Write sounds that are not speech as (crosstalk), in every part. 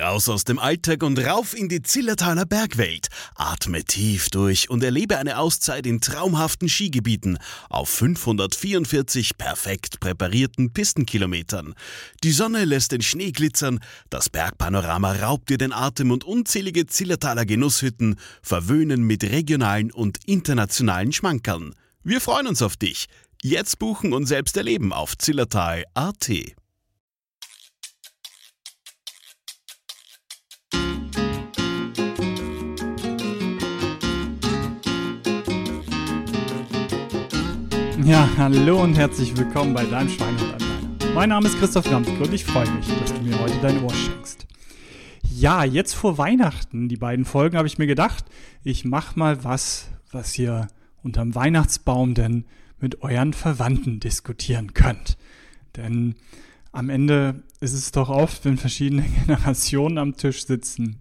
Raus aus dem Alltag und rauf in die Zillertaler Bergwelt. Atme tief durch und erlebe eine Auszeit in traumhaften Skigebieten auf 544 perfekt präparierten Pistenkilometern. Die Sonne lässt den Schnee glitzern, das Bergpanorama raubt dir den Atem und unzählige Zillertaler Genusshütten verwöhnen mit regionalen und internationalen Schmankern. Wir freuen uns auf dich. Jetzt buchen und selbst erleben auf zillertal.at. Ja, hallo und herzlich willkommen bei deinem Schweinehund alleine. Mein Name ist Christoph Ramske und ich freue mich, dass du mir heute dein Ohr schenkst. Ja, jetzt vor Weihnachten, die beiden Folgen, habe ich mir gedacht, ich mache mal was, was ihr unterm Weihnachtsbaum denn mit euren Verwandten diskutieren könnt. Denn am Ende ist es doch oft, wenn verschiedene (laughs) Generationen am Tisch sitzen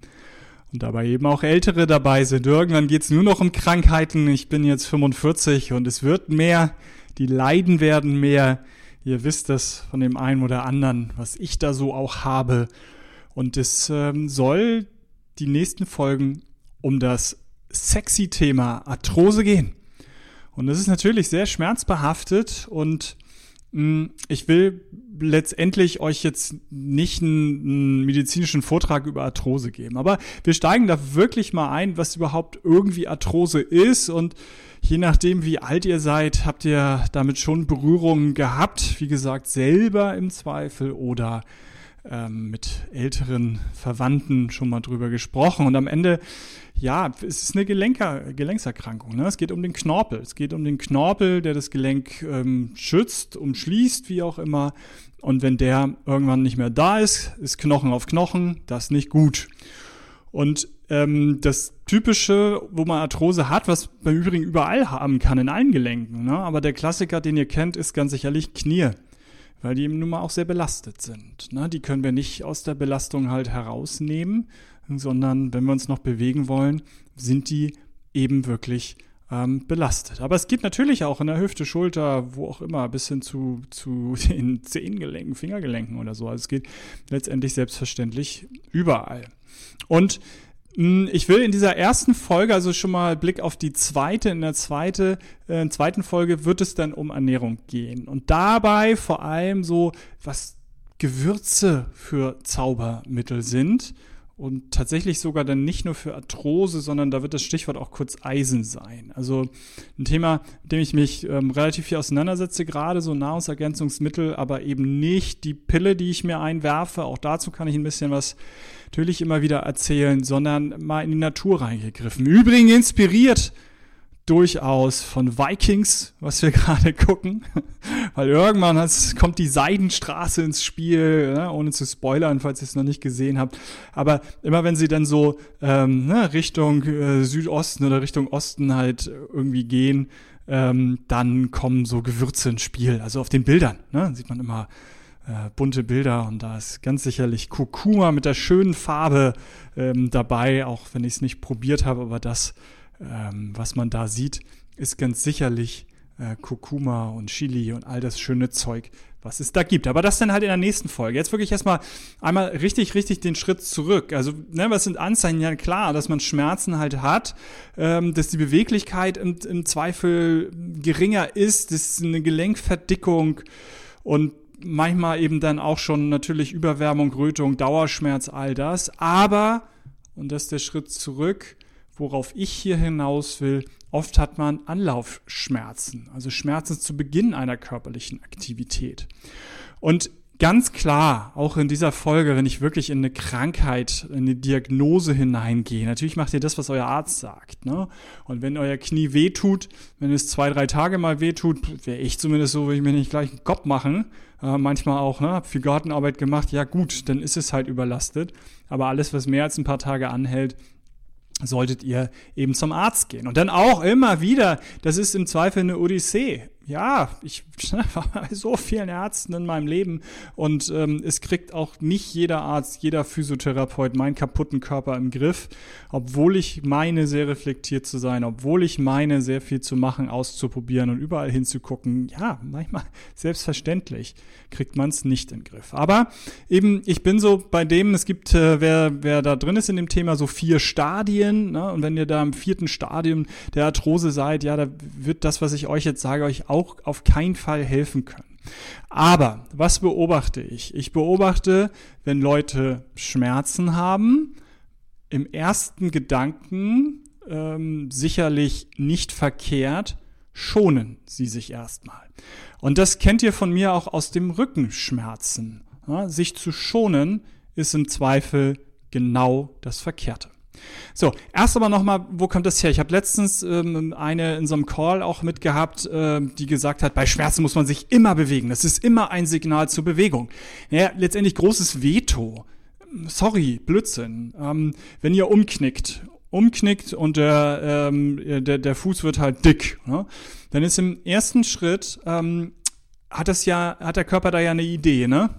und dabei eben auch Ältere dabei sind. Irgendwann geht es nur noch um Krankheiten. Ich bin jetzt 45 und es wird mehr. Die Leiden werden mehr. Ihr wisst das von dem einen oder anderen, was ich da so auch habe. Und es ähm, soll die nächsten Folgen um das sexy Thema Arthrose gehen. Und das ist natürlich sehr schmerzbehaftet und ich will letztendlich euch jetzt nicht einen, einen, medizinischen Vortrag über Arthrose geben, aber wir steigen da wirklich mal ein, was überhaupt irgendwie Arthrose ist und je nachdem, wie alt ihr seid, habt ihr damit schon Berührungen gehabt, wie gesagt, selber im Zweifel oder ähm, mit älteren Verwandten schon mal drüber gesprochen und am Ende ja, es ist eine Gelenker, Gelenkserkrankung. Ne? Es geht um den Knorpel. Es geht um den Knorpel, der das Gelenk ähm, schützt, umschließt, wie auch immer. Und wenn der irgendwann nicht mehr da ist, ist Knochen auf Knochen, das nicht gut. Und ähm, das Typische, wo man Arthrose hat, was beim Übrigen überall haben kann, in allen Gelenken. Ne? Aber der Klassiker, den ihr kennt, ist ganz sicherlich Knie. Weil die eben nun mal auch sehr belastet sind. Ne? Die können wir nicht aus der Belastung halt herausnehmen sondern wenn wir uns noch bewegen wollen, sind die eben wirklich ähm, belastet. Aber es geht natürlich auch in der Hüfte, Schulter, wo auch immer, bis hin zu, zu (laughs) den Zehengelenken, Fingergelenken oder so. Also es geht letztendlich selbstverständlich überall. Und ich will in dieser ersten Folge, also schon mal Blick auf die zweite, in der zweite, äh, zweiten Folge wird es dann um Ernährung gehen. Und dabei vor allem so, was Gewürze für Zaubermittel sind und tatsächlich sogar dann nicht nur für Arthrose, sondern da wird das Stichwort auch kurz Eisen sein. Also ein Thema, mit dem ich mich ähm, relativ viel auseinandersetze, gerade so Nahrungsergänzungsmittel, aber eben nicht die Pille, die ich mir einwerfe. Auch dazu kann ich ein bisschen was natürlich immer wieder erzählen, sondern mal in die Natur reingegriffen. Übrigens inspiriert durchaus von Vikings, was wir (laughs) gerade gucken, weil irgendwann kommt die Seidenstraße ins Spiel, ne? ohne zu spoilern, falls ihr es noch nicht gesehen habt. Aber immer wenn sie dann so ähm, ne, Richtung äh, Südosten oder Richtung Osten halt irgendwie gehen, ähm, dann kommen so Gewürze ins Spiel. Also auf den Bildern ne? sieht man immer äh, bunte Bilder und da ist ganz sicherlich Kurkuma mit der schönen Farbe ähm, dabei, auch wenn ich es nicht probiert habe, aber das ähm, was man da sieht, ist ganz sicherlich äh, Kurkuma und Chili und all das schöne Zeug, was es da gibt. Aber das dann halt in der nächsten Folge. Jetzt wirklich erstmal einmal richtig, richtig den Schritt zurück. Also, ne, was sind Anzeichen? Ja, klar, dass man Schmerzen halt hat, ähm, dass die Beweglichkeit im, im Zweifel geringer ist, das ist eine Gelenkverdickung und manchmal eben dann auch schon natürlich Überwärmung, Rötung, Dauerschmerz, all das. Aber, und das ist der Schritt zurück, worauf ich hier hinaus will, oft hat man Anlaufschmerzen, also Schmerzen zu Beginn einer körperlichen Aktivität. Und ganz klar, auch in dieser Folge, wenn ich wirklich in eine Krankheit, in eine Diagnose hineingehe, natürlich macht ihr das, was euer Arzt sagt. Ne? Und wenn euer Knie wehtut, wenn es zwei, drei Tage mal wehtut, wäre ich zumindest so, will ich mir nicht gleich einen Kopf machen. Äh, manchmal auch, ne, hab viel Gartenarbeit gemacht, ja gut, dann ist es halt überlastet. Aber alles, was mehr als ein paar Tage anhält, solltet ihr eben zum Arzt gehen. Und dann auch immer wieder, das ist im Zweifel eine Odyssee. Ja, ich (laughs) war bei so vielen Ärzten in meinem Leben und ähm, es kriegt auch nicht jeder Arzt, jeder Physiotherapeut meinen kaputten Körper im Griff, obwohl ich meine, sehr reflektiert zu sein, obwohl ich meine, sehr viel zu machen, auszuprobieren und überall hinzugucken. Ja, manchmal (laughs) selbstverständlich kriegt man es nicht den Griff. Aber eben, ich bin so bei dem, es gibt, äh, wer, wer da drin ist in dem Thema, so vier Stadien. Ne? Und wenn ihr da im vierten Stadium der Arthrose seid, ja, da wird das, was ich euch jetzt sage, euch auch auf keinen Fall helfen können. Aber was beobachte ich? Ich beobachte, wenn Leute Schmerzen haben, im ersten Gedanken ähm, sicherlich nicht verkehrt, schonen sie sich erstmal. Und das kennt ihr von mir auch aus dem Rückenschmerzen. Ja, sich zu schonen ist im Zweifel genau das Verkehrte. So, erst aber nochmal, wo kommt das her? Ich habe letztens ähm, eine in so einem Call auch mitgehabt, äh, die gesagt hat, bei Schmerzen muss man sich immer bewegen. Das ist immer ein Signal zur Bewegung. Ja, letztendlich großes Veto. Sorry, Blödsinn. Ähm, wenn ihr umknickt, umknickt und der, ähm, der, der Fuß wird halt dick, ne? dann ist im ersten Schritt, ähm, hat das ja, hat der Körper da ja eine Idee, ne?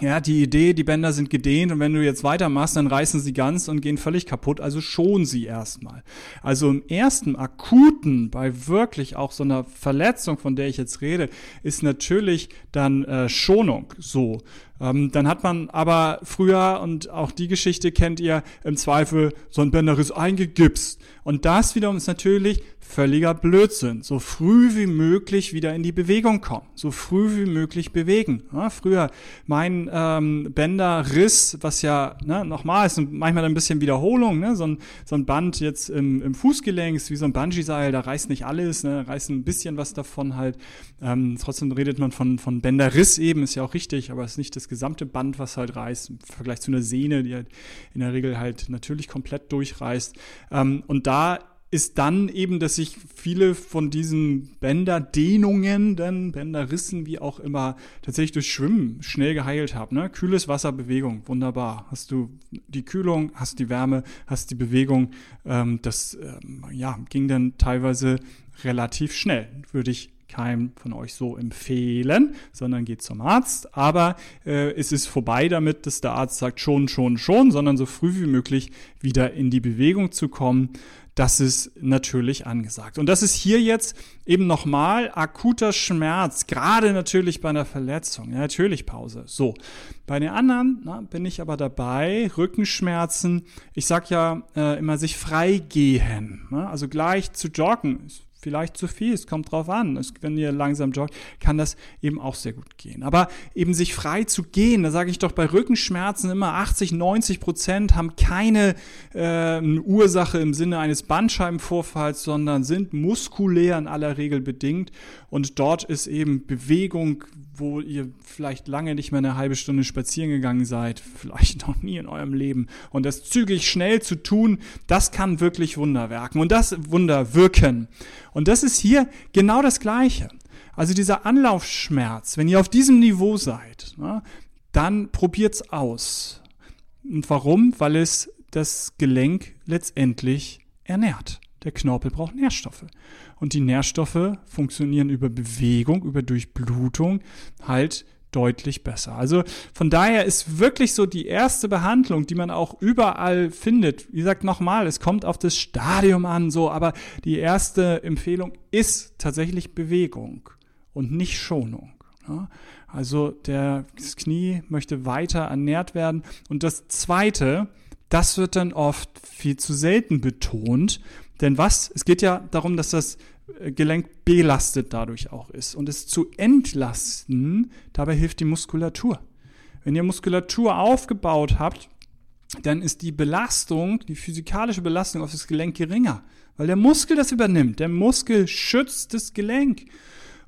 Ja, die Idee, die Bänder sind gedehnt und wenn du jetzt weitermachst, dann reißen sie ganz und gehen völlig kaputt, also schon sie erstmal. Also im ersten akuten, bei wirklich auch so einer Verletzung, von der ich jetzt rede, ist natürlich dann äh, Schonung so. Ähm, dann hat man aber früher, und auch die Geschichte kennt ihr, im Zweifel so ein Bänderriss eingegipst. Und das wiederum ist natürlich völliger Blödsinn. So früh wie möglich wieder in die Bewegung kommen. So früh wie möglich bewegen. Ja, früher mein ähm, Bänderriss, was ja ne, nochmal ist manchmal ein bisschen Wiederholung, ne, so, ein, so ein Band jetzt im, im Fußgelenk, ist wie so ein Bungee-Seil, da reißt nicht alles, ne, reißt ein bisschen was davon halt. Ähm, trotzdem redet man von, von Bänderriss eben, ist ja auch richtig, aber es ist nicht das gesamte Band, was halt reißt, im Vergleich zu einer Sehne, die halt in der Regel halt natürlich komplett durchreißt. Ähm, und da ist dann eben, dass sich viele von diesen Bänderdehnungen, dann Bänderrissen, wie auch immer, tatsächlich durch Schwimmen schnell geheilt haben. Ne? Kühles Wasser, Bewegung, wunderbar. Hast du die Kühlung, hast die Wärme, hast die Bewegung. Ähm, das ähm, ja, ging dann teilweise relativ schnell, würde ich keinem von euch so empfehlen, sondern geht zum Arzt. Aber äh, es ist vorbei damit, dass der Arzt sagt schon, schon, schon, sondern so früh wie möglich wieder in die Bewegung zu kommen. Das ist natürlich angesagt. Und das ist hier jetzt eben nochmal akuter Schmerz, gerade natürlich bei einer Verletzung. Ja, natürlich Pause. So. Bei den anderen na, bin ich aber dabei. Rückenschmerzen. Ich sag ja äh, immer sich freigehen. Ne? Also gleich zu joggen vielleicht zu viel, es kommt drauf an. Es, wenn ihr langsam joggt, kann das eben auch sehr gut gehen. Aber eben sich frei zu gehen, da sage ich doch bei Rückenschmerzen immer 80, 90 Prozent haben keine äh, Ursache im Sinne eines Bandscheibenvorfalls, sondern sind muskulär in aller Regel bedingt. Und dort ist eben Bewegung, wo ihr vielleicht lange nicht mehr eine halbe Stunde spazieren gegangen seid, (laughs) vielleicht noch nie in eurem Leben. Und das zügig schnell zu tun, das kann wirklich Wunder wirken und das Wunder wirken. Und das ist hier genau das Gleiche. Also dieser Anlaufschmerz, wenn ihr auf diesem Niveau seid, na, dann probiert's aus. Und warum? Weil es das Gelenk letztendlich ernährt. Der Knorpel braucht Nährstoffe. Und die Nährstoffe funktionieren über Bewegung, über Durchblutung halt deutlich besser. Also von daher ist wirklich so die erste Behandlung, die man auch überall findet. Wie gesagt, nochmal, es kommt auf das Stadium an, so, aber die erste Empfehlung ist tatsächlich Bewegung und nicht Schonung. Ja? Also der, das Knie möchte weiter ernährt werden. Und das zweite, das wird dann oft viel zu selten betont. Denn was? Es geht ja darum, dass das äh, Gelenk belastet dadurch auch ist. Und es zu entlasten, dabei hilft die Muskulatur. Wenn ihr Muskulatur aufgebaut habt, dann ist die Belastung, die physikalische Belastung auf das Gelenk geringer, weil der Muskel das übernimmt. Der Muskel schützt das Gelenk.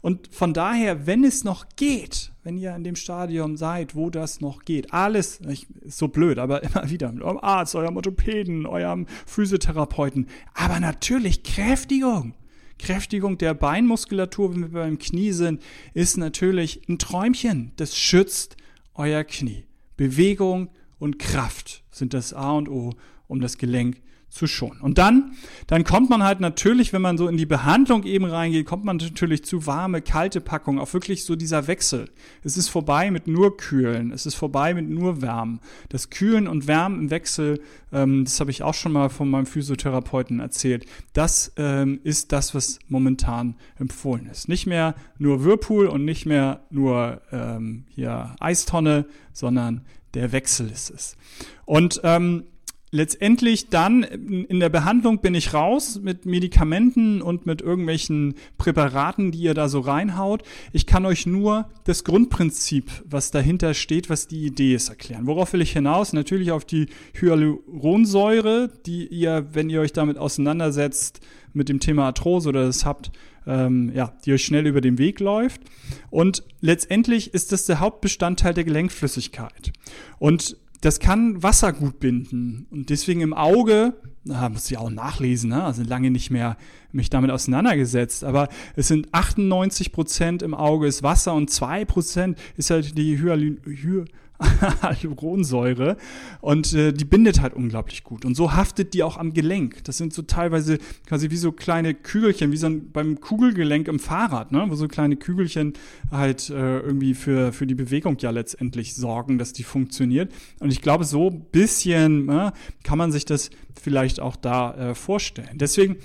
Und von daher, wenn es noch geht, wenn ihr in dem Stadium seid, wo das noch geht, alles, ich, ist so blöd, aber (laughs) immer wieder mit eurem Arzt, eurem Orthopäden, eurem Physiotherapeuten, aber natürlich Kräftigung. Kräftigung der Beinmuskulatur, wenn wir beim Knie sind, ist natürlich ein Träumchen. Das schützt euer Knie. Bewegung und Kraft sind das A und O, um das Gelenk zu schonen. Und dann, dann kommt man halt natürlich, wenn man so in die Behandlung eben reingeht, kommt man natürlich zu warme, kalte Packungen, auch wirklich so dieser Wechsel. Es ist vorbei mit nur Kühlen, es ist vorbei mit nur Wärmen. Das Kühlen und Wärmen im Wechsel, ähm, das habe ich auch schon mal von meinem Physiotherapeuten erzählt, das ähm, ist das, was momentan empfohlen ist. Nicht mehr nur Whirlpool und nicht mehr nur ähm, hier Eistonne, sondern der Wechsel ist es. Und ähm, letztendlich dann in der Behandlung bin ich raus mit Medikamenten und mit irgendwelchen Präparaten, die ihr da so reinhaut. Ich kann euch nur das Grundprinzip, was dahinter steht, was die Idee ist, erklären. Worauf will ich hinaus? Natürlich auf die Hyaluronsäure, die ihr, wenn ihr euch damit auseinandersetzt, mit dem Thema Arthrose oder das habt, ähm, ja, die euch schnell über den Weg läuft. Und letztendlich ist das der Hauptbestandteil der Gelenkflüssigkeit. Und das kann Wasser gut binden. Und deswegen im Auge, da muss ich auch nachlesen, ne? also lange nicht mehr mich damit auseinandergesetzt, aber es sind 98 Prozent im Auge ist Wasser und zwei Prozent ist halt die Hyalin Hy (laughs) Hyaluronsäure und äh, die bindet halt unglaublich gut und so haftet die auch am Gelenk. Das sind so teilweise quasi wie so kleine Kügelchen, wie so ein, beim Kugelgelenk im Fahrrad, ne? wo so kleine Kügelchen halt äh, irgendwie für, für die Bewegung ja letztendlich sorgen, dass die funktioniert. Und ich glaube, so ein bisschen äh, kann man sich das vielleicht auch da äh, vorstellen. Deswegen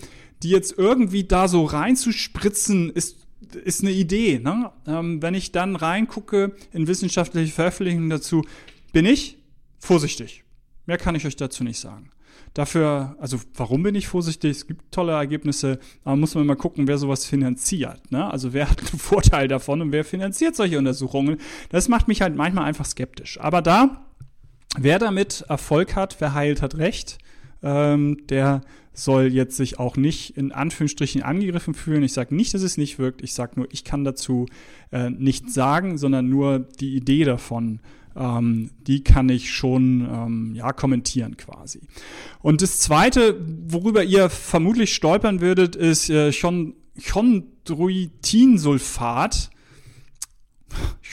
die jetzt irgendwie da so reinzuspritzen, ist ist eine Idee. Ne? Ähm, wenn ich dann reingucke in wissenschaftliche Veröffentlichungen dazu, bin ich vorsichtig. Mehr kann ich euch dazu nicht sagen. Dafür, also warum bin ich vorsichtig? Es gibt tolle Ergebnisse, aber muss man mal gucken, wer sowas finanziert. Ne? Also wer hat einen (laughs) Vorteil davon und wer finanziert solche Untersuchungen? Das macht mich halt manchmal einfach skeptisch. Aber da, wer damit Erfolg hat, wer heilt, hat recht. Ähm, der soll jetzt sich auch nicht in Anführungsstrichen angegriffen fühlen. Ich sage nicht, dass es nicht wirkt. Ich sage nur, ich kann dazu äh, nichts sagen, sondern nur die Idee davon. Ähm, die kann ich schon ähm, ja kommentieren quasi. Und das Zweite, worüber ihr vermutlich stolpern würdet, ist äh, Chondroitinsulfat.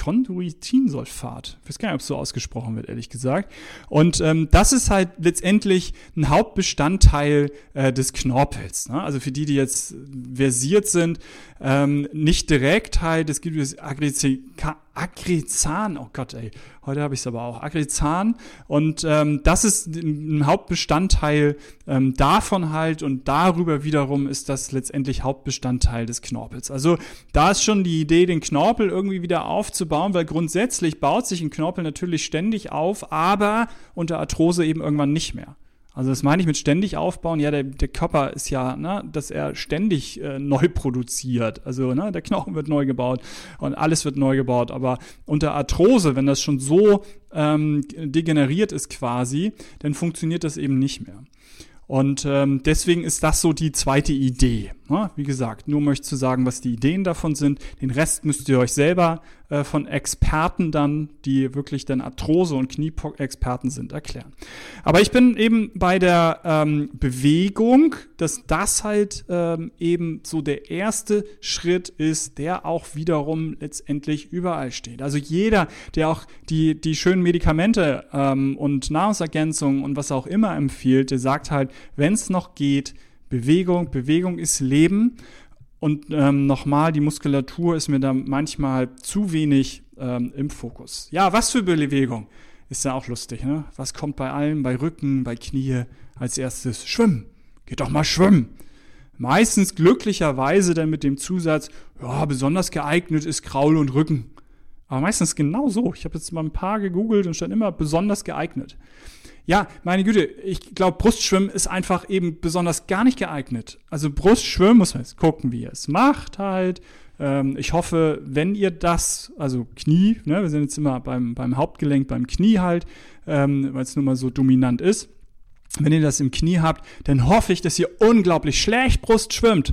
Chondroitinsulfat. Ich weiß gar nicht, ob es so ausgesprochen wird, ehrlich gesagt. Und ähm, das ist halt letztendlich ein Hauptbestandteil äh, des Knorpels. Ne? Also für die, die jetzt versiert sind, ähm, nicht direkt halt, es gibt das Agrizan, oh Gott, ey, heute habe ich es aber auch, Agrizan. Und ähm, das ist ein Hauptbestandteil ähm, davon halt und darüber wiederum ist das letztendlich Hauptbestandteil des Knorpels. Also da ist schon die Idee, den Knorpel irgendwie wieder aufzubauen, weil grundsätzlich baut sich ein Knorpel natürlich ständig auf, aber unter Arthrose eben irgendwann nicht mehr. Also das meine ich mit ständig aufbauen. Ja, der, der Körper ist ja, ne, dass er ständig äh, neu produziert. Also ne, der Knochen wird neu gebaut und alles wird neu gebaut. Aber unter Arthrose, wenn das schon so ähm, degeneriert ist quasi, dann funktioniert das eben nicht mehr. Und ähm, deswegen ist das so die zweite Idee. Ne? Wie gesagt, nur möchte zu sagen, was die Ideen davon sind. Den Rest müsst ihr euch selber äh, von Experten dann, die wirklich dann Arthrose- und Knieexperten sind, erklären. Aber ich bin eben bei der ähm, Bewegung, dass das halt ähm, eben so der erste Schritt ist, der auch wiederum letztendlich überall steht. Also jeder, der auch die, die schönen Medikamente ähm, und Nahrungsergänzungen und was auch immer empfiehlt, der sagt halt, wenn es noch geht, Bewegung, Bewegung ist Leben. Und ähm, nochmal, die Muskulatur ist mir da manchmal zu wenig ähm, im Fokus. Ja, was für Bewegung? Ist ja auch lustig, ne? Was kommt bei allen, bei Rücken, bei Knie als erstes? Schwimmen. Geht doch mal schwimmen. Meistens glücklicherweise dann mit dem Zusatz, ja, besonders geeignet ist Kraul und Rücken. Aber meistens genau so. Ich habe jetzt mal ein paar gegoogelt und stand immer besonders geeignet. Ja, meine Güte, ich glaube, Brustschwimmen ist einfach eben besonders gar nicht geeignet. Also Brustschwimmen muss man jetzt gucken, wie ihr es macht halt. Ähm, ich hoffe, wenn ihr das, also Knie, ne, wir sind jetzt immer beim, beim Hauptgelenk, beim Knie halt, ähm, weil es nun mal so dominant ist. Wenn ihr das im Knie habt, dann hoffe ich, dass ihr unglaublich schlecht Brust schwimmt.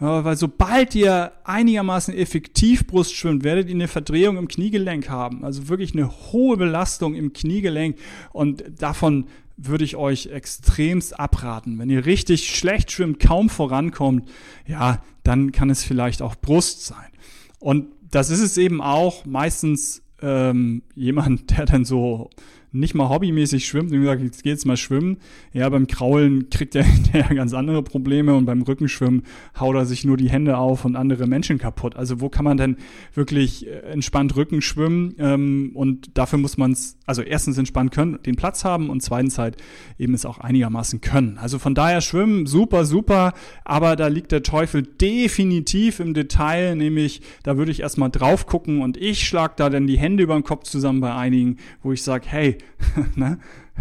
Weil sobald ihr einigermaßen effektiv Brust schwimmt, werdet ihr eine Verdrehung im Kniegelenk haben. Also wirklich eine hohe Belastung im Kniegelenk. Und davon würde ich euch extremst abraten. Wenn ihr richtig schlecht schwimmt, kaum vorankommt, ja, dann kann es vielleicht auch Brust sein. Und das ist es eben auch meistens ähm, jemand, der dann so nicht mal hobbymäßig schwimmt und gesagt, jetzt geht's mal schwimmen. Ja, beim Kraulen kriegt er (laughs) hinterher ganz andere Probleme und beim Rückenschwimmen haut er sich nur die Hände auf und andere Menschen kaputt. Also wo kann man denn wirklich äh, entspannt Rücken schwimmen? Ähm, und dafür muss man es, also erstens entspannt können, den Platz haben und zweitens halt eben es auch einigermaßen können. Also von daher schwimmen, super, super, aber da liegt der Teufel definitiv im Detail, nämlich da würde ich erstmal drauf gucken und ich schlag da dann die Hände über den Kopf zusammen bei einigen, wo ich sage, hey, (laughs) ne,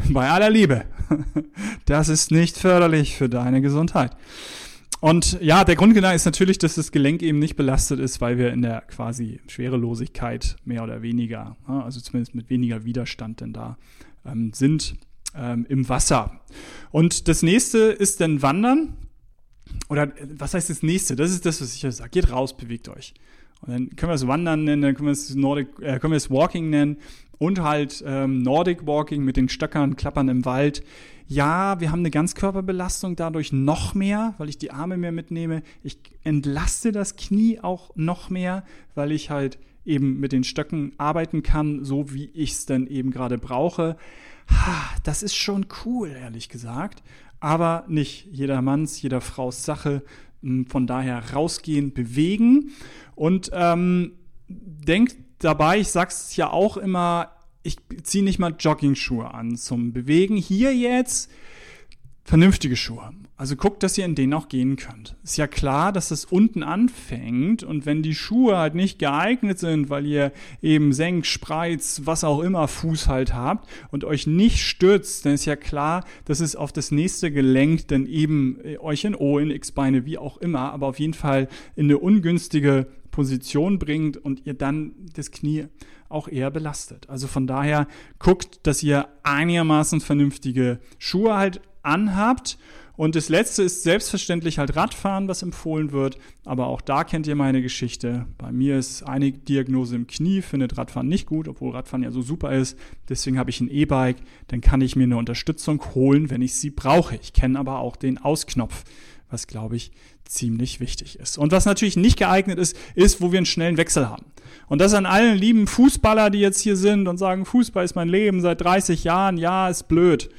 bei aller Liebe, (laughs) das ist nicht förderlich für deine Gesundheit. Und ja, der Grundgedanke ist natürlich, dass das Gelenk eben nicht belastet ist, weil wir in der quasi Schwerelosigkeit mehr oder weniger, also zumindest mit weniger Widerstand denn da ähm, sind ähm, im Wasser. Und das nächste ist dann Wandern. Oder was heißt das nächste? Das ist das, was ich ja sage. Geht raus, bewegt euch. Und dann können wir es Wandern nennen, dann können wir es Nordic, äh, können wir es Walking nennen und halt ähm, Nordic Walking mit den Stöckern, Klappern im Wald. Ja, wir haben eine Ganzkörperbelastung dadurch noch mehr, weil ich die Arme mehr mitnehme. Ich entlaste das Knie auch noch mehr, weil ich halt eben mit den Stöcken arbeiten kann, so wie ich es dann eben gerade brauche. Ha, das ist schon cool, ehrlich gesagt. Aber nicht jedermanns, jeder Frau's Sache. Hm, von daher rausgehen, bewegen. Und ähm, denkt dabei, ich sag's ja auch immer, ich ziehe nicht mal Jogging-Schuhe an zum Bewegen. Hier jetzt vernünftige Schuhe. Also guckt, dass ihr in denen auch gehen könnt. Ist ja klar, dass es unten anfängt und wenn die Schuhe halt nicht geeignet sind, weil ihr eben Senk, Spreiz, was auch immer Fuß halt habt und euch nicht stützt, dann ist ja klar, dass es auf das nächste Gelenk dann eben äh, euch in O, in X-Beine, wie auch immer, aber auf jeden Fall in eine ungünstige Position bringt und ihr dann das Knie auch eher belastet. Also von daher guckt, dass ihr einigermaßen vernünftige Schuhe halt anhabt. Und das letzte ist selbstverständlich halt Radfahren, was empfohlen wird. Aber auch da kennt ihr meine Geschichte. Bei mir ist eine Diagnose im Knie, findet Radfahren nicht gut, obwohl Radfahren ja so super ist. Deswegen habe ich ein E-Bike. Dann kann ich mir eine Unterstützung holen, wenn ich sie brauche. Ich kenne aber auch den Ausknopf, was glaube ich ziemlich wichtig ist. Und was natürlich nicht geeignet ist, ist, wo wir einen schnellen Wechsel haben. Und das an allen lieben Fußballer, die jetzt hier sind und sagen, Fußball ist mein Leben seit 30 Jahren, ja, ist blöd.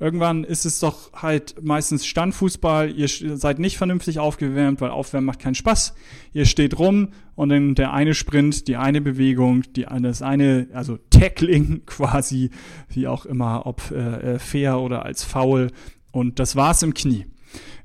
Irgendwann ist es doch halt meistens Standfußball. Ihr seid nicht vernünftig aufgewärmt, weil Aufwärmen macht keinen Spaß. Ihr steht rum und dann der eine Sprint, die eine Bewegung, die das eine, also Tackling (laughs) quasi, wie auch immer, ob äh, äh fair oder als faul. Und das war's im Knie.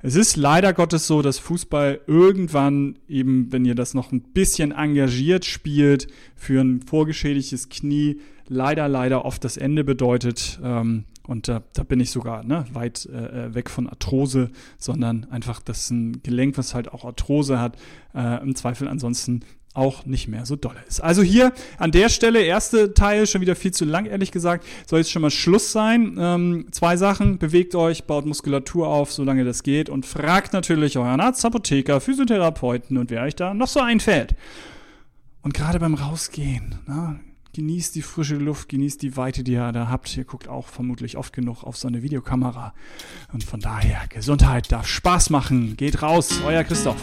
Es ist leider Gottes so, dass Fußball irgendwann eben, wenn ihr das noch ein bisschen engagiert spielt, für ein vorgeschädigtes Knie leider, leider oft das Ende bedeutet. Ähm, und da, da bin ich sogar ne, weit äh, äh, weg von Arthrose, sondern einfach, dass ein Gelenk, was halt auch Arthrose hat, äh, im Zweifel ansonsten auch nicht mehr so dolle ist. Also hier an der Stelle, erste Teil, schon wieder viel zu lang, ehrlich gesagt, soll jetzt schon mal Schluss sein. Ähm, zwei Sachen, bewegt euch, baut Muskulatur auf, solange das geht und fragt natürlich euren Arzt, Apotheker, Physiotherapeuten und wer euch da noch so einfällt. Und gerade beim Rausgehen, na, genießt die frische Luft, genießt die Weite, die ihr da habt. Ihr guckt auch vermutlich oft genug auf so eine Videokamera. Und von daher, Gesundheit darf Spaß machen. Geht raus, euer Christoph.